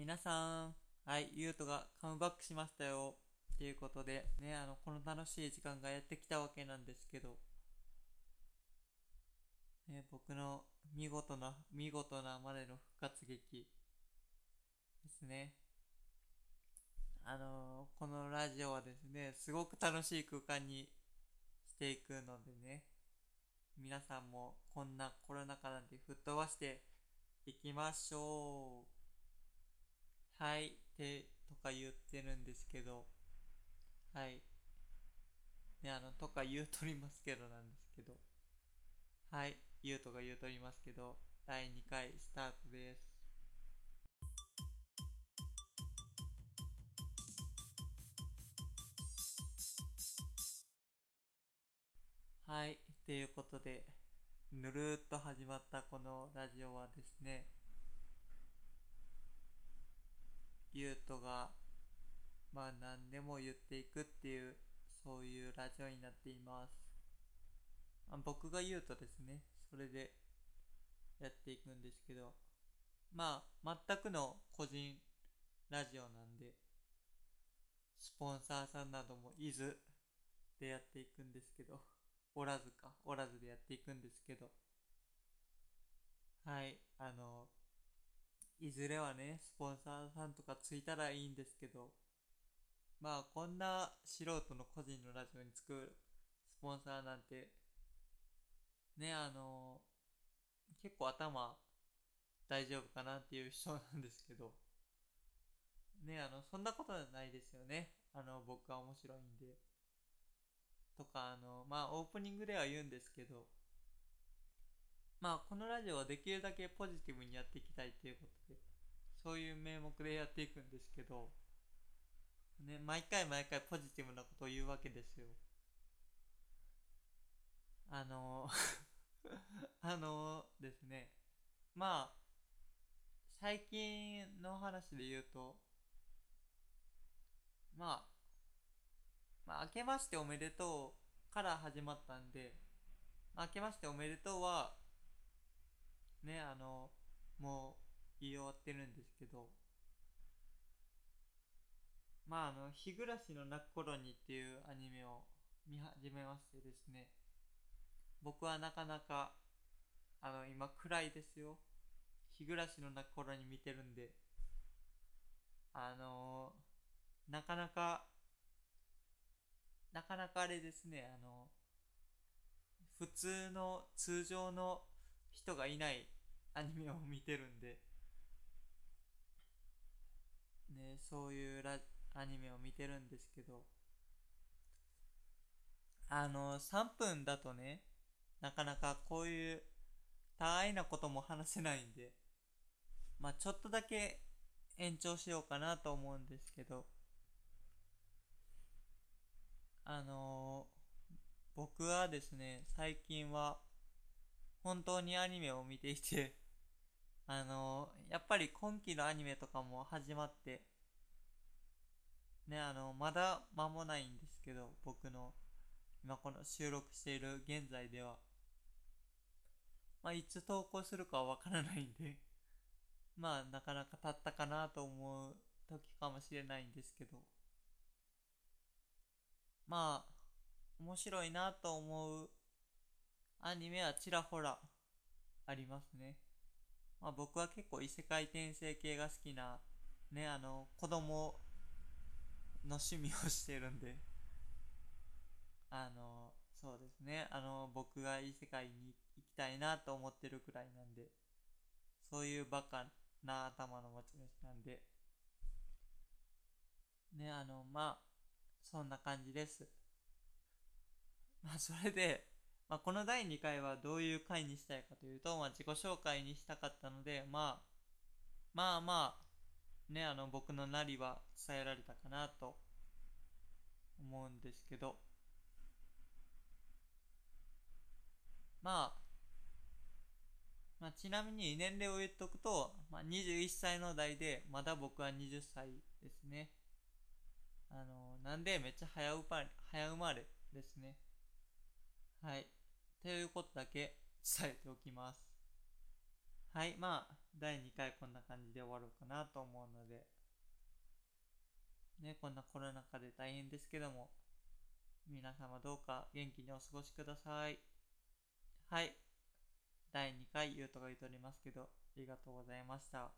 皆さん、はい、ゆうとがカムバックしましたよ。っていうことで、ね、あの、この楽しい時間がやってきたわけなんですけど、ね、僕の見事な、見事なまでの復活劇ですね。あのー、このラジオはですね、すごく楽しい空間にしていくのでね、皆さんもこんなコロナ禍なんて吹っ飛ばしていきましょう。はい、ってとか言ってるんですけど、はい。ね、あの、とか言うとりますけどなんですけど、はい、言うとか言うとりますけど、第2回スタートです。はい、ということで、ぬるっと始まったこのラジオはですね、ゆうとが、まあ何でも言っていくっていう、そういうラジオになっています。あ僕が言うとですね、それでやっていくんですけど、まあ全くの個人ラジオなんで、スポンサーさんなどもいずでやっていくんですけど、おらずか、おらずでやっていくんですけど、はい、あの、いずれはね、スポンサーさんとかついたらいいんですけど、まあ、こんな素人の個人のラジオにつくスポンサーなんて、ね、あの、結構頭大丈夫かなっていう人なんですけど、ね、あの、そんなことないですよね。あの、僕は面白いんで。とか、あの、まあ、オープニングでは言うんですけど、まあこのラジオはできるだけポジティブにやっていきたいということそういう名目でやっていくんですけどね毎回毎回ポジティブなことを言うわけですよ。あの あのですねまあ最近の話で言うとまあまあ明けましておめでとうから始まったんで明けましておめでとうはね、あの、わってるんですけど、まああの、日暮らしの泣く頃にっていうアニメを見始めましてですね、僕はなかなか、あの、今暗いですよ。日暮らしの泣く頃に見てるんで、あのなかなか、なかなかあれですね、あの、普通の通常の人がいないアニメを見てるんで、ね、そういうラアニメを見てるんですけど、あの、3分だとね、なかなかこういうたわいなことも話せないんで、まあちょっとだけ延長しようかなと思うんですけど、あのー、僕はですね、最近は本当にアニメを見ていてあのやっぱり今期のアニメとかも始まってねあのまだ間もないんですけど僕の今この収録している現在ではまあいつ投稿するかはわからないんで まあなかなか経ったかなと思う時かもしれないんですけどまあ面白いなと思うアニメはちらほらありますね。まあ僕は結構異世界転生系が好きな、ね、あの、子供の趣味をしてるんで、あの、そうですね、あの、僕が異世界に行きたいなと思ってるくらいなんで、そういうバカな頭の持ち主なんで、ね、あの、まあ、そんな感じです。まあ、それで、まあ、この第2回はどういう回にしたいかというと、まあ、自己紹介にしたかったので、まあ、まあまあ、ね、あの、僕のなりは伝えられたかなと思うんですけど、まあ、まあ、ちなみに年齢を言っとくと、まあ、21歳の代で、まだ僕は20歳ですね。あの、なんでめっちゃ早生まれ、早生まれですね。はい。ということだけ伝えておきます。はい、まあ、第2回こんな感じで終わろうかなと思うので、ね、こんなコロナ禍で大変ですけども、皆様どうか元気にお過ごしください。はい。第2回言うとか言うとおりますけど、ありがとうございました。